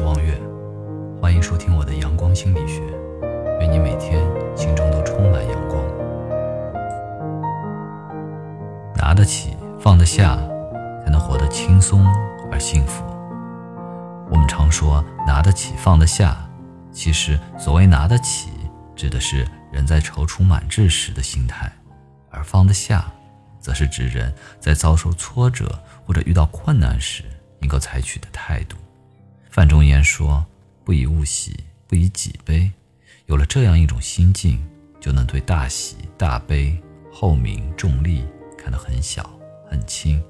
望月，欢迎收听我的阳光心理学。愿你每天心中都充满阳光。拿得起，放得下，才能活得轻松而幸福。我们常说拿得起，放得下，其实所谓拿得起，指的是人在踌躇满志时的心态，而放得下，则是指人在遭受挫折或者遇到困难时应该采取的态度。范仲淹说：“不以物喜，不以己悲。”有了这样一种心境，就能对大喜大悲、厚名重利看得很小很轻，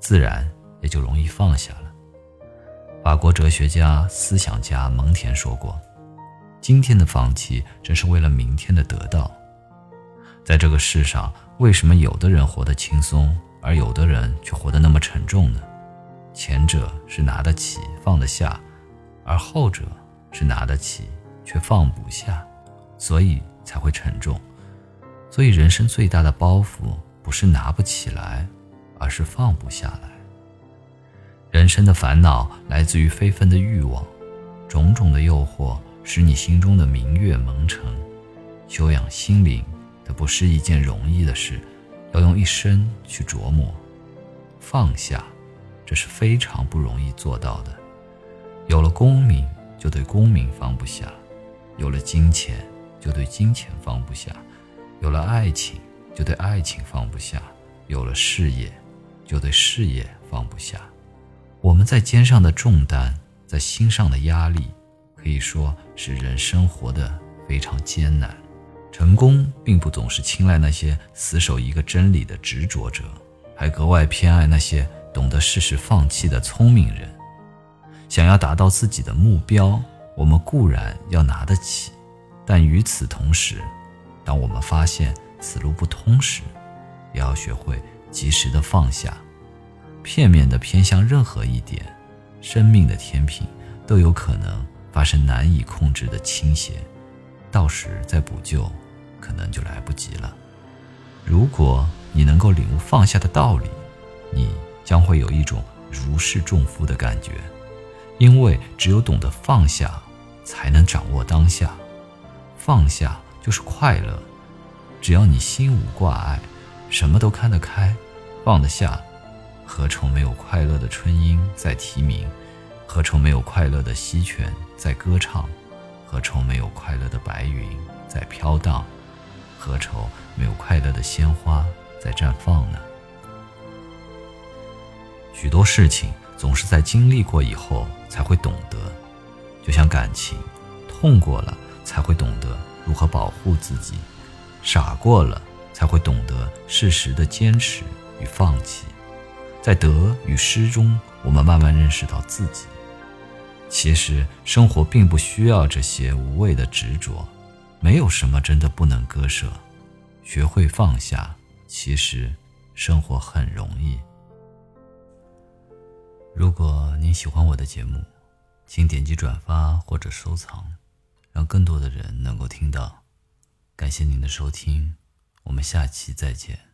自然也就容易放下了。法国哲学家、思想家蒙恬说过：“今天的放弃，正是为了明天的得到。”在这个世上，为什么有的人活得轻松，而有的人却活得那么沉重呢？前者是拿得起、放得下，而后者是拿得起。却放不下，所以才会沉重。所以人生最大的包袱不是拿不起来，而是放不下来。人生的烦恼来自于非分的欲望，种种的诱惑使你心中的明月蒙尘。修养心灵，的不是一件容易的事，要用一生去琢磨。放下，这是非常不容易做到的。有了功名，就对功名放不下。有了金钱，就对金钱放不下；有了爱情，就对爱情放不下；有了事业，就对事业放不下。我们在肩上的重担，在心上的压力，可以说是人生活的非常艰难。成功并不总是青睐那些死守一个真理的执着者，还格外偏爱那些懂得适时放弃的聪明人。想要达到自己的目标。我们固然要拿得起，但与此同时，当我们发现此路不通时，也要学会及时的放下。片面的偏向任何一点，生命的天平都有可能发生难以控制的倾斜，到时再补救，可能就来不及了。如果你能够领悟放下的道理，你将会有一种如释重负的感觉。因为只有懂得放下，才能掌握当下。放下就是快乐。只要你心无挂碍，什么都看得开，放得下，何愁没有快乐的春莺在啼鸣？何愁没有快乐的溪泉在歌唱？何愁没有快乐的白云在飘荡？何愁没有快乐的鲜花在绽放呢？许多事情。总是在经历过以后才会懂得，就像感情，痛过了才会懂得如何保护自己，傻过了才会懂得适时的坚持与放弃，在得与失中，我们慢慢认识到自己。其实生活并不需要这些无谓的执着，没有什么真的不能割舍，学会放下，其实生活很容易。如果您喜欢我的节目，请点击转发或者收藏，让更多的人能够听到。感谢您的收听，我们下期再见。